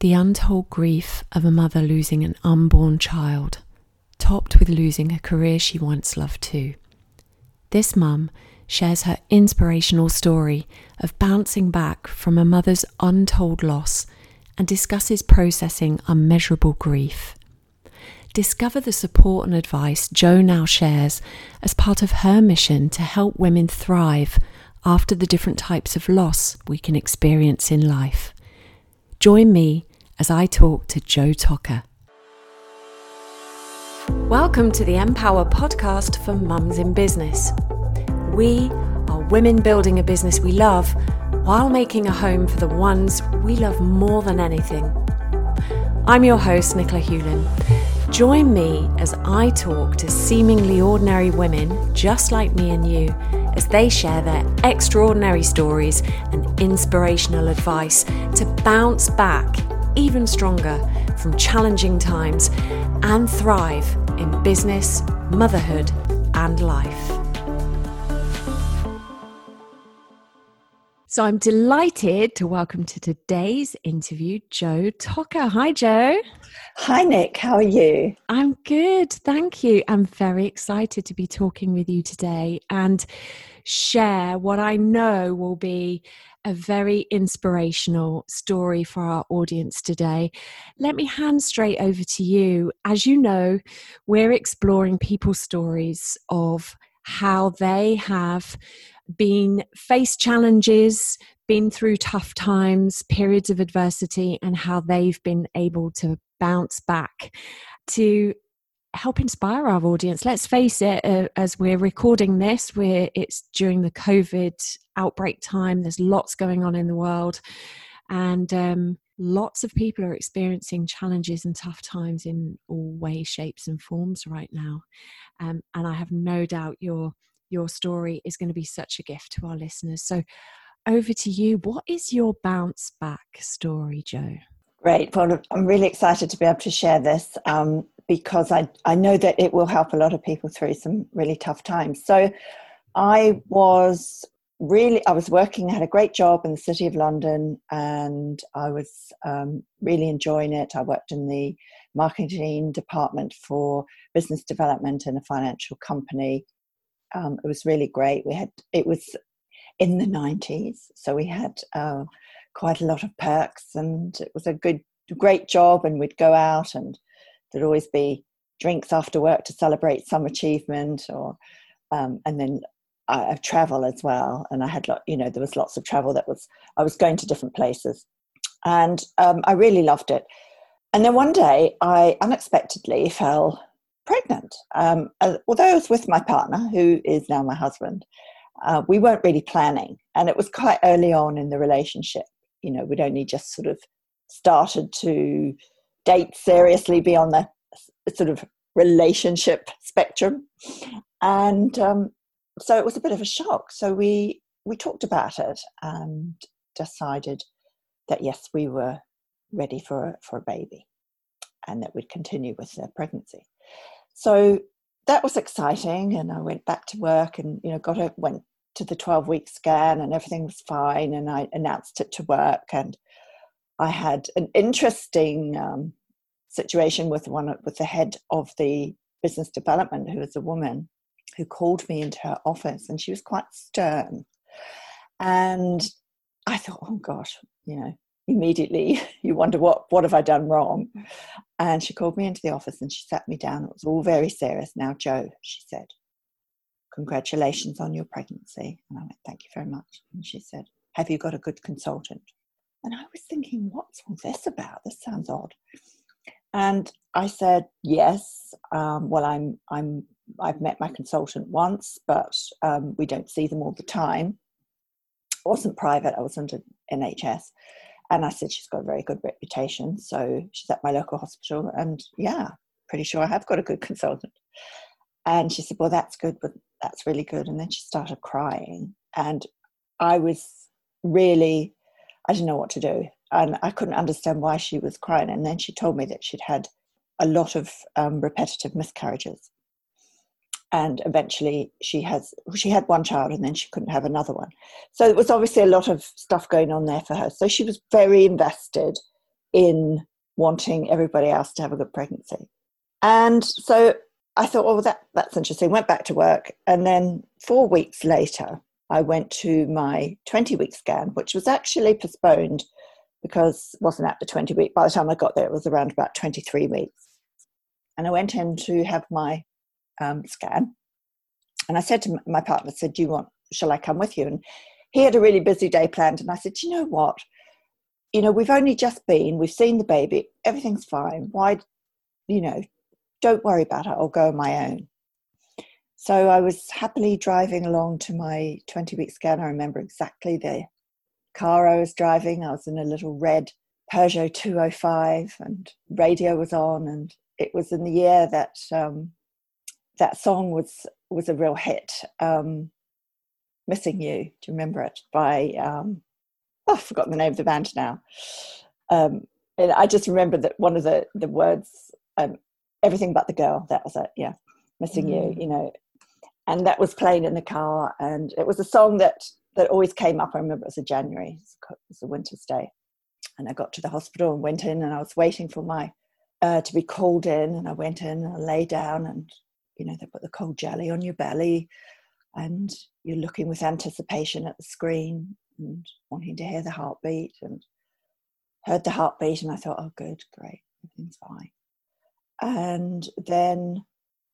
The untold grief of a mother losing an unborn child, topped with losing a career she once loved too. This mum shares her inspirational story of bouncing back from a mother's untold loss and discusses processing unmeasurable grief. Discover the support and advice Jo now shares as part of her mission to help women thrive after the different types of loss we can experience in life. Join me as I talk to Jo Tocker. Welcome to the Empower podcast for mums in business. We are women building a business we love while making a home for the ones we love more than anything. I'm your host, Nicola Hewlin. Join me as I talk to seemingly ordinary women just like me and you as they share their extraordinary stories and inspirational advice to bounce back even stronger from challenging times and thrive in business, motherhood, and life. So I'm delighted to welcome to today's interview Jo Tocker. Hi, Jo. Hi, Nick. How are you? I'm good. Thank you. I'm very excited to be talking with you today and share what I know will be a very inspirational story for our audience today. Let me hand straight over to you. As you know, we're exploring people's stories of how they have been faced challenges, been through tough times, periods of adversity, and how they've been able to bounce back to help inspire our audience. Let's face it, uh, as we're recording this, we're, it's during the COVID outbreak time. There's lots going on in the world, and um, lots of people are experiencing challenges and tough times in all ways, shapes, and forms right now. Um, and I have no doubt your your story is going to be such a gift to our listeners. So, over to you. What is your bounce back story, Jo? Great. Well, I'm really excited to be able to share this um, because I, I know that it will help a lot of people through some really tough times. So, I was really, I was working, I had a great job in the City of London and I was um, really enjoying it. I worked in the marketing department for business development in a financial company um, it was really great. We had it was in the nineties, so we had uh, quite a lot of perks, and it was a good, great job. And we'd go out, and there'd always be drinks after work to celebrate some achievement, or um, and then I, travel as well. And I had, lot, you know, there was lots of travel that was I was going to different places, and um, I really loved it. And then one day, I unexpectedly fell pregnant. Um, uh, although I was with my partner, who is now my husband, uh, we weren't really planning. And it was quite early on in the relationship. You know, we'd only just sort of started to date seriously beyond the sort of relationship spectrum. And um, so it was a bit of a shock. So we, we talked about it and decided that yes, we were ready for, a, for a baby and that we'd continue with the pregnancy. So that was exciting and i went back to work and you know got a went to the 12 week scan and everything was fine and i announced it to work. And i had an interesting um, situation with one with the head of the business development who was a woman who called me into her office and she was quite stern. And i thought oh gosh you know immediately you wonder what what have i done wrong? And she called me into the office and she sat me down. It was all very serious. Now Jo, she said congratulations on your pregnancy. And i went thank you very much. And she said have you got a good consultant? And i was thinking what's all this about? This sounds odd. And i said yes um, well i'm i'm i've met my consultant once but um, we don't see them all the time I wasn't private i was under nhs and I said, she's got a very good reputation. So she's at my local hospital. And yeah, pretty sure I have got a good consultant. And she said, well, that's good, but that's really good. And then she started crying. And I was really, I didn't know what to do. And I couldn't understand why she was crying. And then she told me that she'd had a lot of um, repetitive miscarriages and eventually she has she had one child and then she couldn't have another one so it was obviously a lot of stuff going on there for her so she was very invested in wanting everybody else to have a good pregnancy. And so I thought, oh, well, that, that's interesting. Went back to work. And then four weeks later, I went to my 20 week scan, which was actually postponed because it wasn't at the 20 week. By the time I got there, it was around about 23 weeks. And I went in to have my um, scan. And I said to my partner, I said, Do you want, shall I come with you? And he had a really busy day planned. And I said, You know what? You know, we've only just been, we've seen the baby, everything's fine. Why, you know, don't worry about it, I'll go on my own. So I was happily driving along to my 20 week scan. I remember exactly the car I was driving. I was in a little red Peugeot 205 and radio was on and it was in the year that um, that song was was a real hit. Um, Missing You, do you remember it? By um, oh, I've forgotten the name of the band now. Um, and I just remember that one of the the words, um, everything but the girl. That was it. Yeah, Missing mm. You. You know, and that was playing in the car, and it was a song that that always came up. I remember it was a January, it was a winter's day, and I got to the hospital and went in, and I was waiting for my uh, to be called in, and I went in and I lay down, and you know they put the cold jelly on your belly, and you're looking with anticipation at the screen and wanting to hear the heartbeat, and heard the heartbeat, and I thought, oh, good, great, everything's fine. And then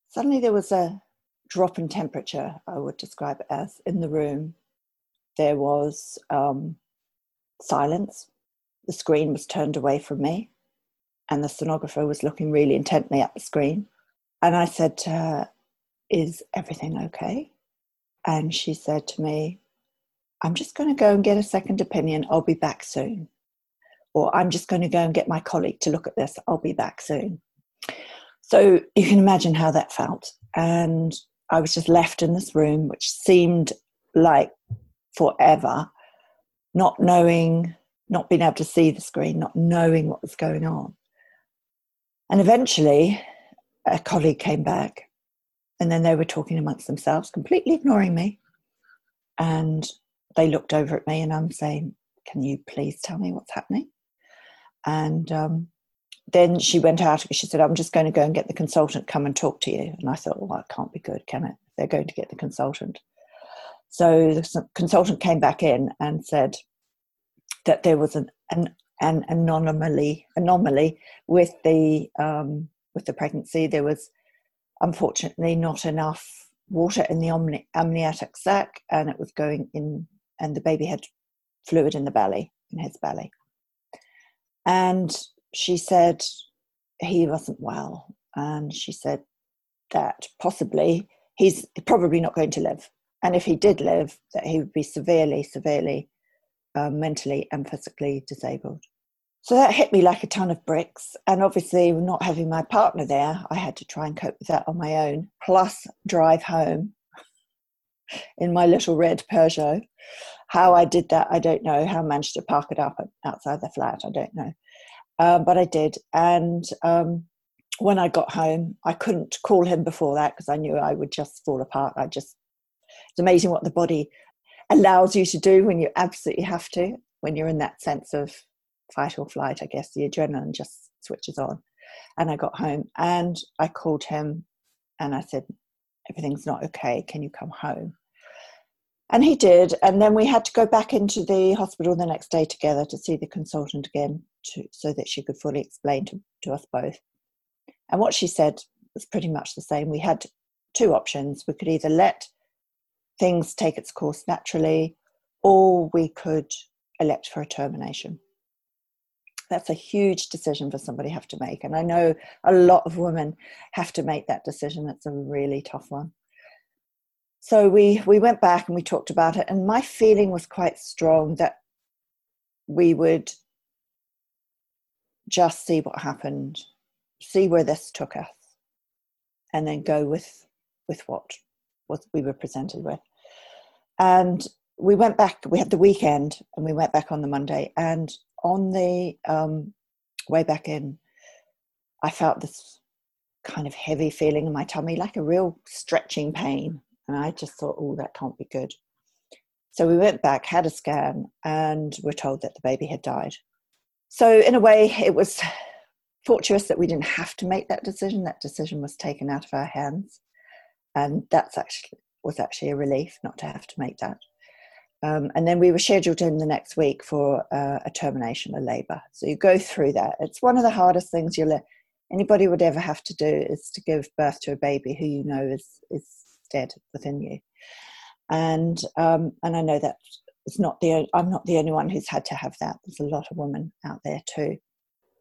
suddenly there was a drop in temperature, I would describe it as, in the room. There was um, silence. The screen was turned away from me and the sonographer was looking really intently at the screen. And I said to her, Is everything okay? And she said to me, I'm just going to go and get a second opinion. I'll be back soon. Or I'm just going to go and get my colleague to look at this. I'll be back soon. So you can imagine how that felt. And I was just left in this room, which seemed like forever, not knowing, not being able to see the screen, not knowing what was going on. And eventually, a colleague came back, and then they were talking amongst themselves, completely ignoring me. And they looked over at me, and I'm saying, Can you please tell me what's happening? And um, then she went out. She said, I'm just going to go and get the consultant come and talk to you. And I thought, well, that can't be good, can it? They're going to get the consultant. So the consultant came back in and said that there was an, an an anomaly anomaly with the um, with the pregnancy. There was unfortunately not enough water in the amniotic sac, and it was going in, and the baby had fluid in the belly, in his belly. And she said he wasn't well, and she said that possibly he's probably not going to live, and if he did live, that he would be severely, severely uh, mentally and physically disabled. So that hit me like a ton of bricks. And obviously, not having my partner there, I had to try and cope with that on my own, plus drive home in my little red Peugeot. How I did that, I don't know. How I managed to park it up outside the flat, I don't know. Um, but I did. And um, when I got home, I couldn't call him before that because I knew I would just fall apart. I just, it's amazing what the body allows you to do when you absolutely have to, when you're in that sense of fight or flight, I guess the adrenaline just switches on. And I got home and I called him and I said, Everything's not okay. Can you come home? And he did. And then we had to go back into the hospital the next day together to see the consultant again to, so that she could fully explain to, to us both. And what she said was pretty much the same. We had two options. We could either let things take its course naturally, or we could elect for a termination. That's a huge decision for somebody have to make. And I know a lot of women have to make that decision. It's a really tough one. So we we went back and we talked about it, and my feeling was quite strong that we would just see what happened, see where this took us, and then go with with what what we were presented with. And we went back. We had the weekend, and we went back on the Monday. And on the um, way back in, I felt this kind of heavy feeling in my tummy, like a real stretching pain. And I just thought, oh, that can't be good. So we went back, had a scan, and were told that the baby had died. So, in a way, it was fortuitous that we didn't have to make that decision. That decision was taken out of our hands. And that's actually was actually a relief not to have to make that. Um, and then we were scheduled in the next week for uh, a termination of labour. So you go through that. It's one of the hardest things you'll anybody would ever have to do is to give birth to a baby who you know is is dead within you. And um, and I know that it's not the I'm not the only one who's had to have that. There's a lot of women out there too.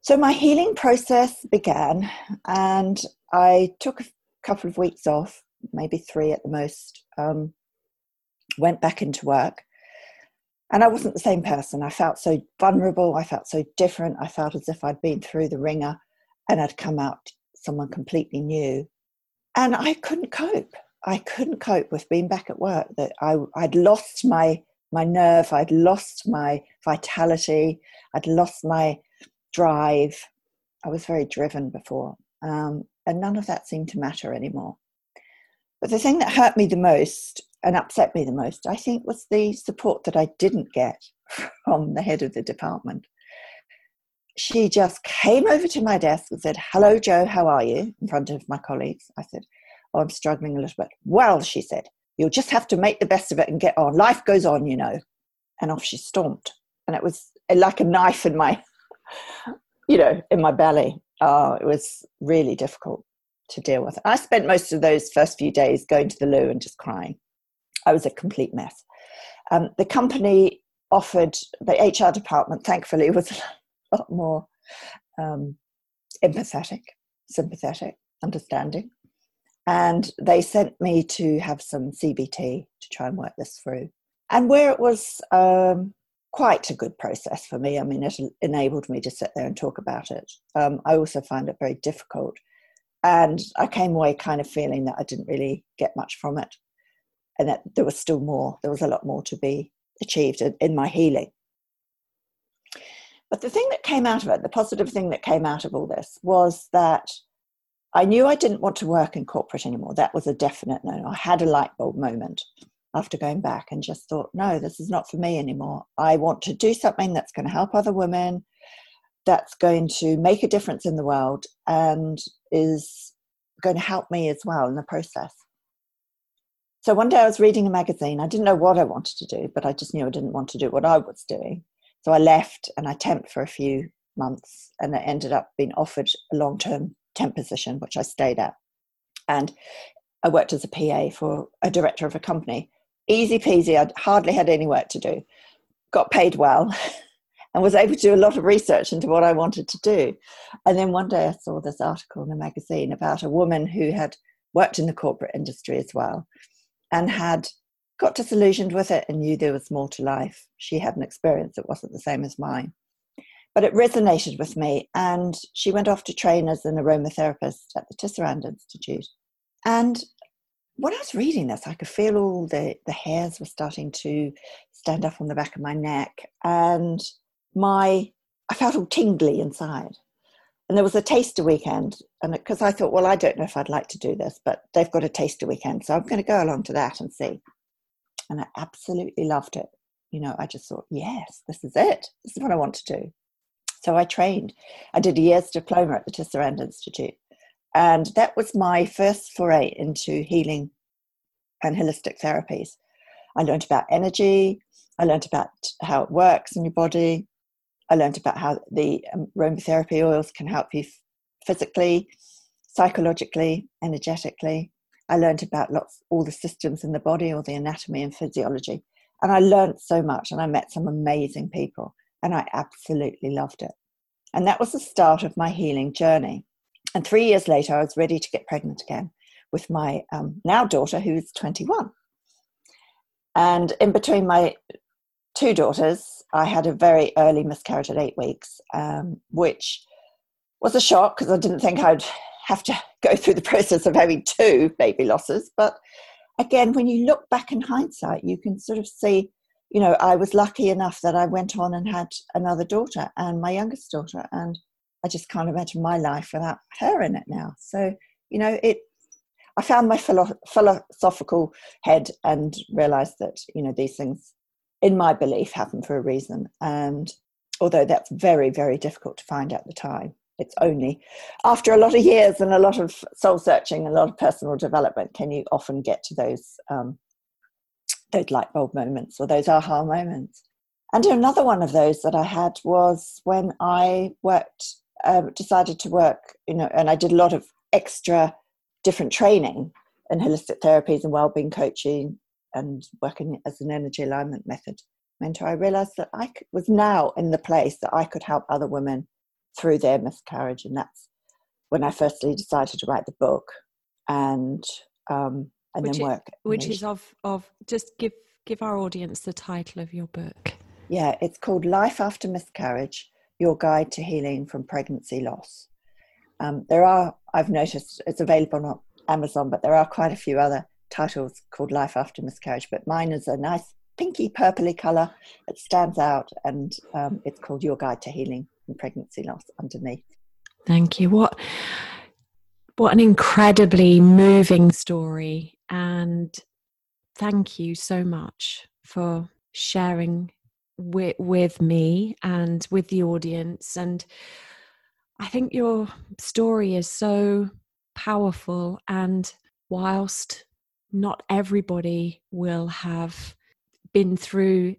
So my healing process began, and I took a couple of weeks off, maybe three at the most. Um, went back into work and I wasn't the same person. I felt so vulnerable. I felt so different. I felt as if I'd been through the wringer and I'd come out someone completely new. And I couldn't cope. I couldn't cope with being back at work. That I, I'd lost my my nerve. I'd lost my vitality. I'd lost my drive. I was very driven before, um, and none of that seemed to matter anymore. But the thing that hurt me the most and upset me the most, I think, was the support that I didn't get from the head of the department. She just came over to my desk and said, Hello, Jo, how are you? in front of my colleagues. I said, Oh, I'm struggling a little bit. Well, she said, You'll just have to make the best of it and get on. Life goes on, you know. And off she stomped. And it was like a knife in my, you know, in my belly. Oh, it was really difficult to deal with. I spent most of those first few days going to the loo and just crying I was a complete mess. Um, the company offered the HR department, thankfully, was a lot more um, empathetic, sympathetic, understanding. And they sent me to have some CBT to try and work this through. And where it was um, quite a good process for me, I mean, it enabled me to sit there and talk about it. Um, I also found it very difficult. And I came away kind of feeling that I didn't really get much from it and that there was still more there was a lot more to be achieved in my healing. But the thing that came out of it the positive thing that came out of all this was that i knew i didn't want to work in corporate anymore. That was a definite no i had a light bulb moment after going back and just thought no this is not for me anymore. I want to do something that's going to help other women that's going to make a difference in the world and is going to help me as well in the process so one day I was reading a magazine. I didn't know what I wanted to do, but I just knew I didn't want to do what I was doing. So I left and I temped for a few months and I ended up being offered a long term temp position, which I stayed at. And I worked as a PA for a director of a company. Easy peasy, I'd hardly had any work to do. Got paid well and was able to do a lot of research into what I wanted to do. And then one day I saw this article in a magazine about a woman who had worked in the corporate industry as well and had got disillusioned with it and knew there was more to life. She had an experience that wasn't the same as mine. But it resonated with me, and she went off to train as an aromatherapist at the Tisserand Institute. And when I was reading this, I could feel all the, the hairs were starting to stand up on the back of my neck, and my I felt all tingly inside and there was a taster weekend and because i thought well i don't know if i'd like to do this but they've got a taster weekend so i'm going to go along to that and see. And i absolutely loved it. You know i just thought yes this is it. This is what i want to do. So i trained. I did a year's diploma at the tisserand institute and that was my first foray into healing and holistic therapies. I learned about energy. I learned about how it works in your body I learned about how the um, aromatherapy oils can help you physically, psychologically, energetically. I learned about lots, all the systems in the body, all the anatomy and physiology. And I learned so much and I met some amazing people and I absolutely loved it. And that was the start of my healing journey. And three years later, I was ready to get pregnant again with my um, now daughter, who's 21. And in between my two daughters, I had a very early miscarriage at eight weeks, um, which was a shock because I didn't think I'd have to go through the process of having two baby losses. But again, when you look back in hindsight, you can sort of see, you know, I was lucky enough that I went on and had another daughter and my youngest daughter, and I just can't imagine my life without her in it now. So, you know, it. I found my philo- philosophical head and realized that you know these things in my belief, happen for a reason. And although that's very, very difficult to find at the time. It's only after a lot of years and a lot of soul searching, a lot of personal development, can you often get to those um, those light bulb moments or those aha moments. And another one of those that I had was when I worked, uh, decided to work, you know, and I did a lot of extra different training in holistic therapies and well-being coaching and working as an energy alignment method mentor. I realized that I was now in the place that I could help other women through their miscarriage, and that's when I firstly decided to write the book and um, and which then work. which is of of just give give our audience the title of your book. Yeah, it's called Life After Miscarriage: Your Guide to Healing from Pregnancy Loss. Um, there are I've noticed it's available on Amazon, but there are quite a few other titles called Life After Miscarriage. But mine is a nice pinky purpley color. It stands out, and um, it's called Your Guide to Healing from Pregnancy Loss underneath. Thank you. What what an incredibly moving story and thank you so much for sharing with, with me and with the audience. And I think your story is so powerful. And whilst not everybody will have been through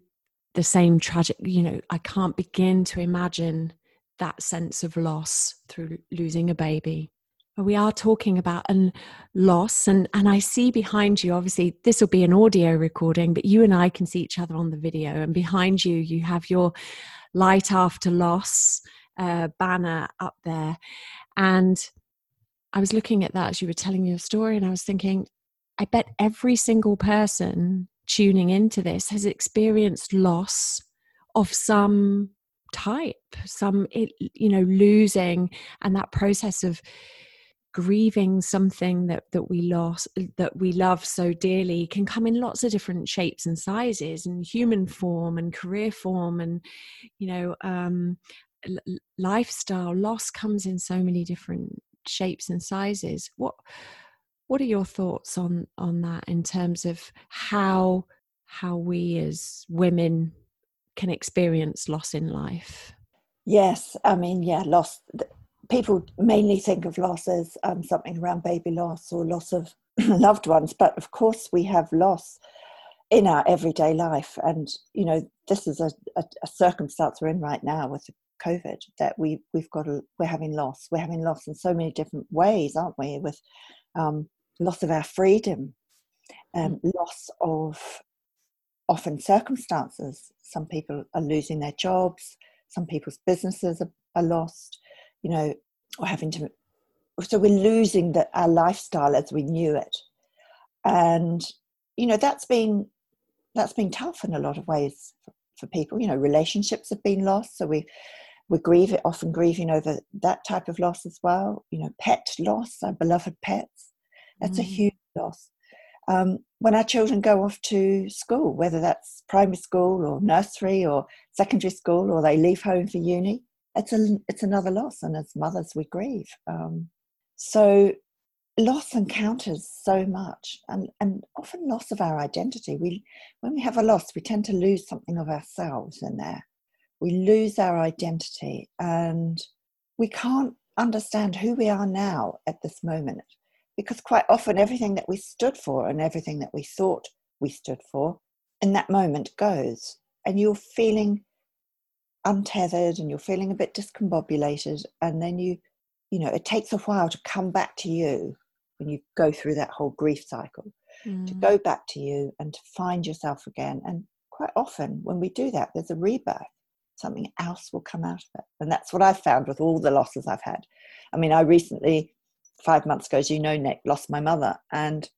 the same tragic, you know, I can't begin to imagine that sense of loss through losing a baby. We are talking about a loss and and i see behind you obviously this will be an audio recording but you and i can see each other on the video and behind you you have your light after loss uh, banner up there. And i was looking at that as you were telling your story and i was thinking i bet every single person tuning into this has experienced loss of some type some you know losing and that process of grieving something that that we lost that we love so dearly can come in lots of different shapes and sizes and human form and career form and you know um, lifestyle. Loss comes in so many different shapes and sizes. What what are your thoughts on on that in terms of how how we as women can experience loss in life yes i mean yeah loss people mainly think of loss as um, something around baby loss or loss of loved ones, but of course we have loss in our everyday life. And you know, this is a, a, a circumstance we're in right now with COVID that we we've got a, we're having loss. We're having loss in so many different ways, aren't we? With um, loss of our freedom, um, mm. loss of often circumstances. Some people are losing their jobs. Some people's businesses are, are lost you know, or having to, so we're losing the, our lifestyle as we knew it. And, you know, that's been, that's been tough in a lot of ways for, for people. You know, relationships have been lost. So we, we grieve often grieving over that type of loss as well. You know, pet loss, our beloved pets. That's mm. a huge loss. Um, when our children go off to school, whether that's primary school or nursery or secondary school, or they leave home for uni, it's a it's another loss, and as mothers we grieve. Um, so loss encounters so much, and and often loss of our identity. We when we have a loss, we tend to lose something of ourselves in there. We lose our identity, and we can't understand who we are now at this moment because quite often everything that we stood for and everything that we thought we stood for in that moment goes and you're feeling untethered and you're feeling a bit discombobulated and then you you know it takes a while to come back to you when you go through that whole grief cycle mm. to go back to you and to find yourself again and quite often when we do that there's a rebirth something else will come out of it and that's what i've found with all the losses i've had i mean i recently five months ago as you know nick lost my mother and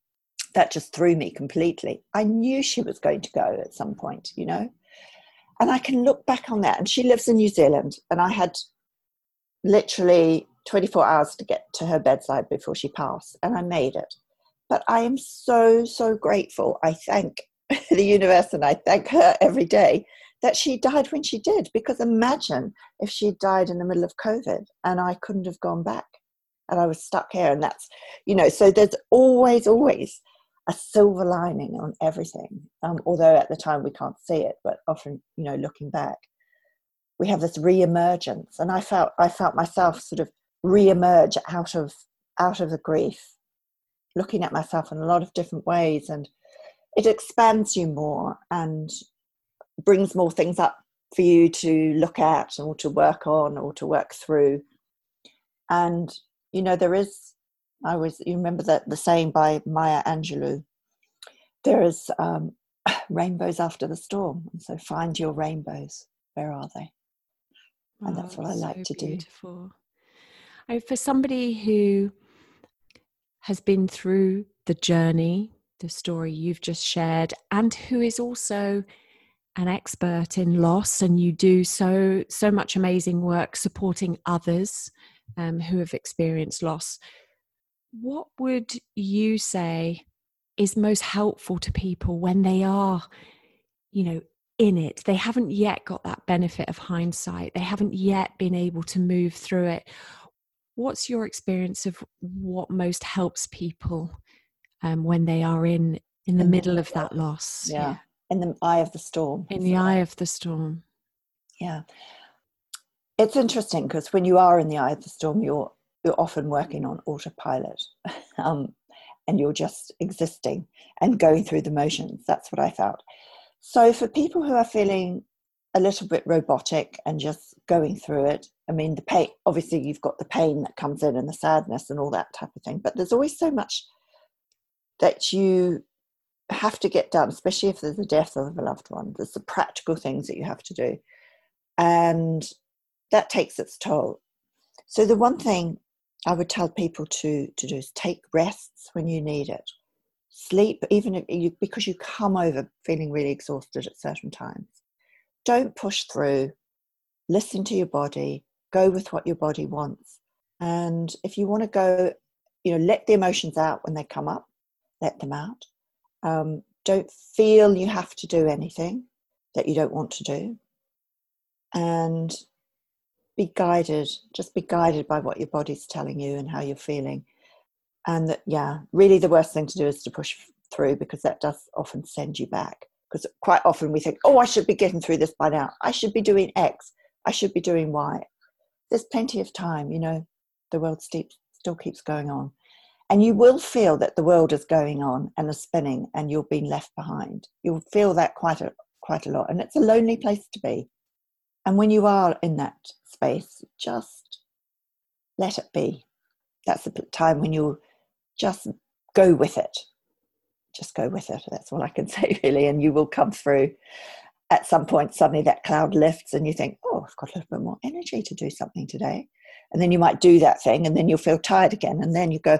that just threw me completely i knew she was going to go at some point you know and I can look back on that. And she lives in New Zealand, and I had literally 24 hours to get to her bedside before she passed, and I made it. But I am so, so grateful. I thank the universe and I thank her every day that she died when she did. Because imagine if she died in the middle of COVID and I couldn't have gone back and I was stuck here. And that's, you know, so there's always, always a silver lining on everything. Um, although at the time we can't see it, but often, you know, looking back. we have this re-emergence and i felt i felt myself sort of re-emerge out of out of the grief looking at myself in a lot of different ways and it expands you more and brings more things up for you to look at or to work on or to work through and you know there is i was you remember that the saying by maya angelou there is um, rainbows after the storm and so find your rainbows. Where are they? And oh, that's what i like so to beautiful. do I, for somebody who has been through the journey the story you've just shared and who is also an expert in loss and you do so so much amazing work supporting others um, who have experienced loss what would you say is most helpful to people when they are you know in it? They haven't yet got that benefit of hindsight. They haven't yet been able to move through it. What's your experience of what most helps people um, when they are in in the in middle the, of that loss? Yeah. yeah. In the eye of the storm in the eye of the storm. Yeah it's interesting because when you are in the eye of the storm you're you're often working on autopilot um, and you're just existing and going through the motions that's what i felt so for people who are feeling a little bit robotic and just going through it i mean the pain obviously you've got the pain that comes in and the sadness and all that type of thing but there's always so much that you have to get done, especially if there's a death of a loved one. There's the practical things that you have to do. And that takes its toll. So the one thing I would tell people to, to do is take rests when you need it. Sleep, even if you, because you come over feeling really exhausted at certain times. Don't push through. Listen to your body. Go with what your body wants. And if you want to go, you know, let the emotions out when they come up. Let them out um, don't feel you have to do anything that you don't want to do. And be guided, just be guided by what your body's telling you and how you're feeling. And that, yeah, really the worst thing to do is to push through because that does often send you back. Because quite often we think, oh, I should be getting through this by now. I should be doing X. I should be doing Y. There's plenty of time, you know, the world still keeps going on and you will feel that the world is going on and is spinning and you're being left behind you'll feel that quite a quite a lot and it's a lonely place to be and when you are in that space just let it be. That's the time when you just go with it. Just go with it. That's all i can say really. And you will come through. At some point suddenly that cloud lifts and you think oh i've got a little bit more energy to do something today. And then you might do that thing and then you'll feel tired again. And then you go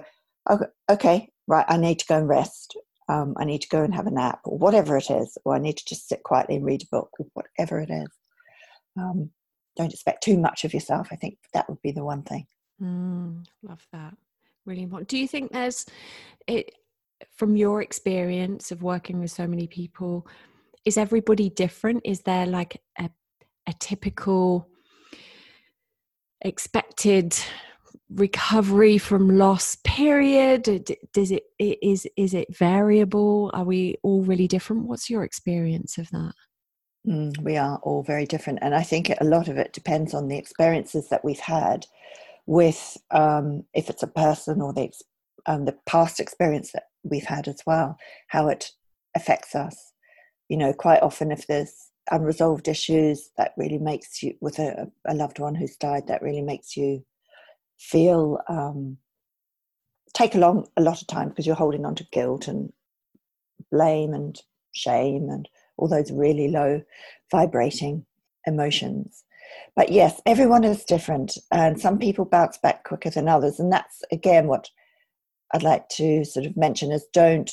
okay, right, I need to go and rest. Um, I need to go and have a nap, or whatever it is, or I need to just sit quietly and read a book, or whatever it is. Um, don't expect too much of yourself. I think that would be the one thing. Mm, love that. Really important. Do you think there's it from your experience of working with so many people? Is everybody different? Is there like a, a typical expected recovery from loss period does it is is it variable are we all really different what's your experience of that mm, we are all very different and i think a lot of it depends on the experiences that we've had with um, if it's a person or the um, the past experience that we've had as well how it affects us. You know quite often if there's unresolved issues that really makes you with a, a loved one who's died that really makes you feel um, take a long a lot of time because you're holding on to guilt and blame and shame and all those really low vibrating emotions. But yes everyone is different and some people bounce back quicker than others. And that's again what i'd like to sort of mention is don't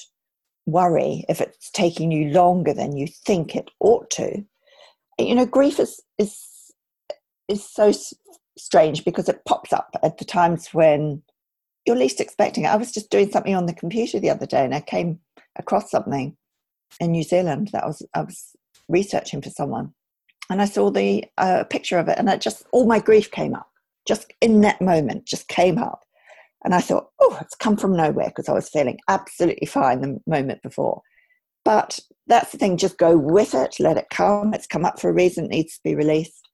worry if it's taking you longer than you think it ought to. You know grief is is is so strange because it pops up at the times when you're least expecting it. I was just doing something on the computer the other day and I came across something in New Zealand that I was I was researching for someone. And I saw the uh, picture of it and it just all my grief came up. Just in that moment just came up. And I thought oh it's come from nowhere because I was feeling absolutely fine the moment before. But that's the thing just go with it let it come. It's come up for a reason it needs to be released.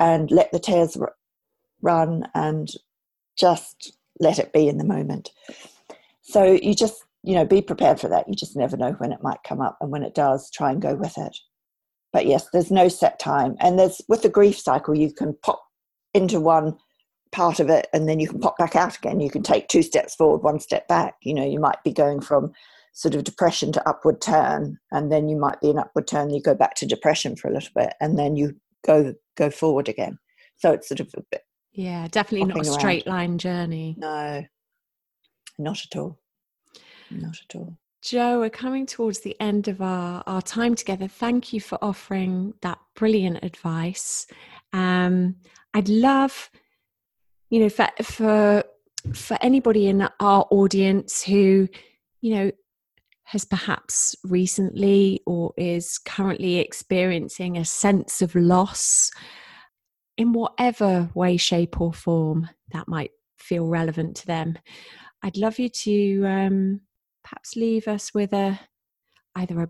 And let the tears r- run and just let it be in the moment. So you just, you know, be prepared for that. You just never know when it might come up. And when it does, try and go with it. But yes, there's no set time. And there's with the grief cycle, you can pop into one part of it and then you can pop back out again. You can take two steps forward, one step back. You know, you might be going from sort of depression to upward turn, and then you might be an upward turn, you go back to depression for a little bit, and then you go go forward again. So it's sort of a bit yeah, definitely not a straight around. line journey. No, not at all. Not at all. Jo, we're coming towards the end of our, our time together. Thank you for offering that brilliant advice. Um, I'd love, you know, for, for for anybody in our audience who, you know, has perhaps recently or is currently experiencing a sense of loss in whatever way, shape, or form that might feel relevant to them. I'd love you to um, perhaps leave us with a either a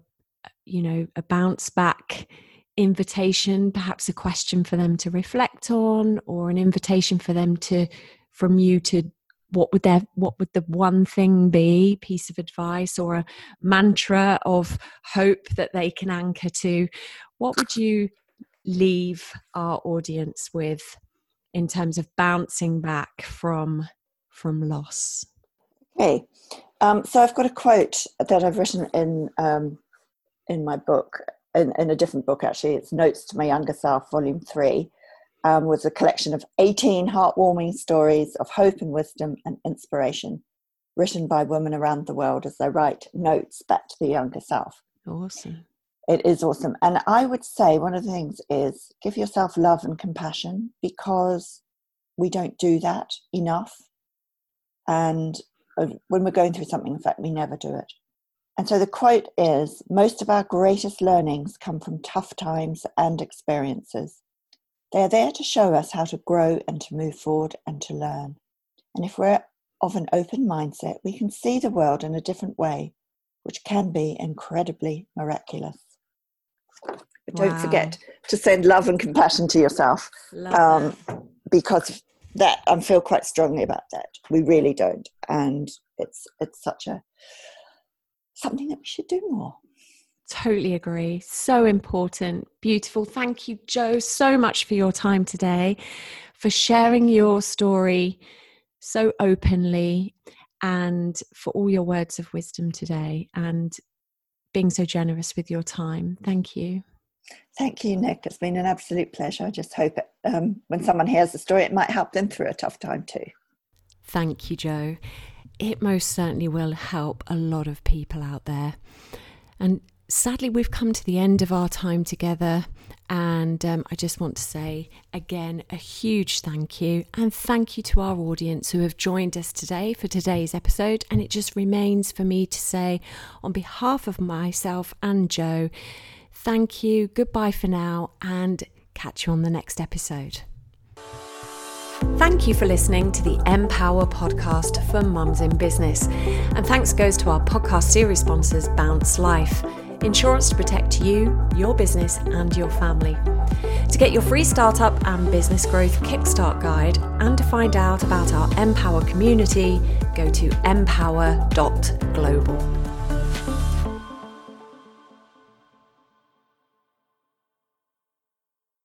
you know a bounce back invitation perhaps a question for them to reflect on or an invitation for them to from you to what would their what would the one thing be piece of advice or a mantra of hope that they can anchor to what would you leave our audience with in terms of bouncing back from from loss? Okay, um, so I've got a quote that I've written in um, in my book, in, in, a different book actually. It's Notes to My Younger Self, Volume Three, um, was a collection of eighteen heartwarming stories of hope and wisdom and inspiration, written by women around the world as they write notes back to the younger self. Awesome. It is awesome. And I would say one of the things is give yourself love and compassion because we don't do that enough. And when we're going through something, in fact, we never do it. And so the quote is Most of our greatest learnings come from tough times and experiences. They are there to show us how to grow and to move forward and to learn. And if we're of an open mindset, we can see the world in a different way, which can be incredibly miraculous. But don't forget to send love and compassion to yourself um, because that I feel quite strongly about that. We really don't, and it's it's such a something that we should do more. Totally agree. So important. Beautiful. Thank you, Jo, so much for your time today, for sharing your story so openly, and for all your words of wisdom today. And being so generous with your time. Thank you. Thank you, Nick. It's been an absolute pleasure. I just hope it, um, when someone hears the story, it might help them through a tough time too. Thank you, Jo. It most certainly will help a lot of people out there. And sadly, we've come to the end of our time together. And um, I just want to say again a huge thank you. And thank you to our audience who have joined us today for today's episode. And it just remains for me to say, on behalf of myself and Jo, thank you, goodbye for now, and catch you on the next episode. Thank you for listening to the Empower podcast for Mums in Business. And thanks goes to our podcast series sponsors, Bounce Life insurance to protect you, your business, and your family. To get your free startup and business growth kickstart guide and to find out about our Empower community, go to empower.global.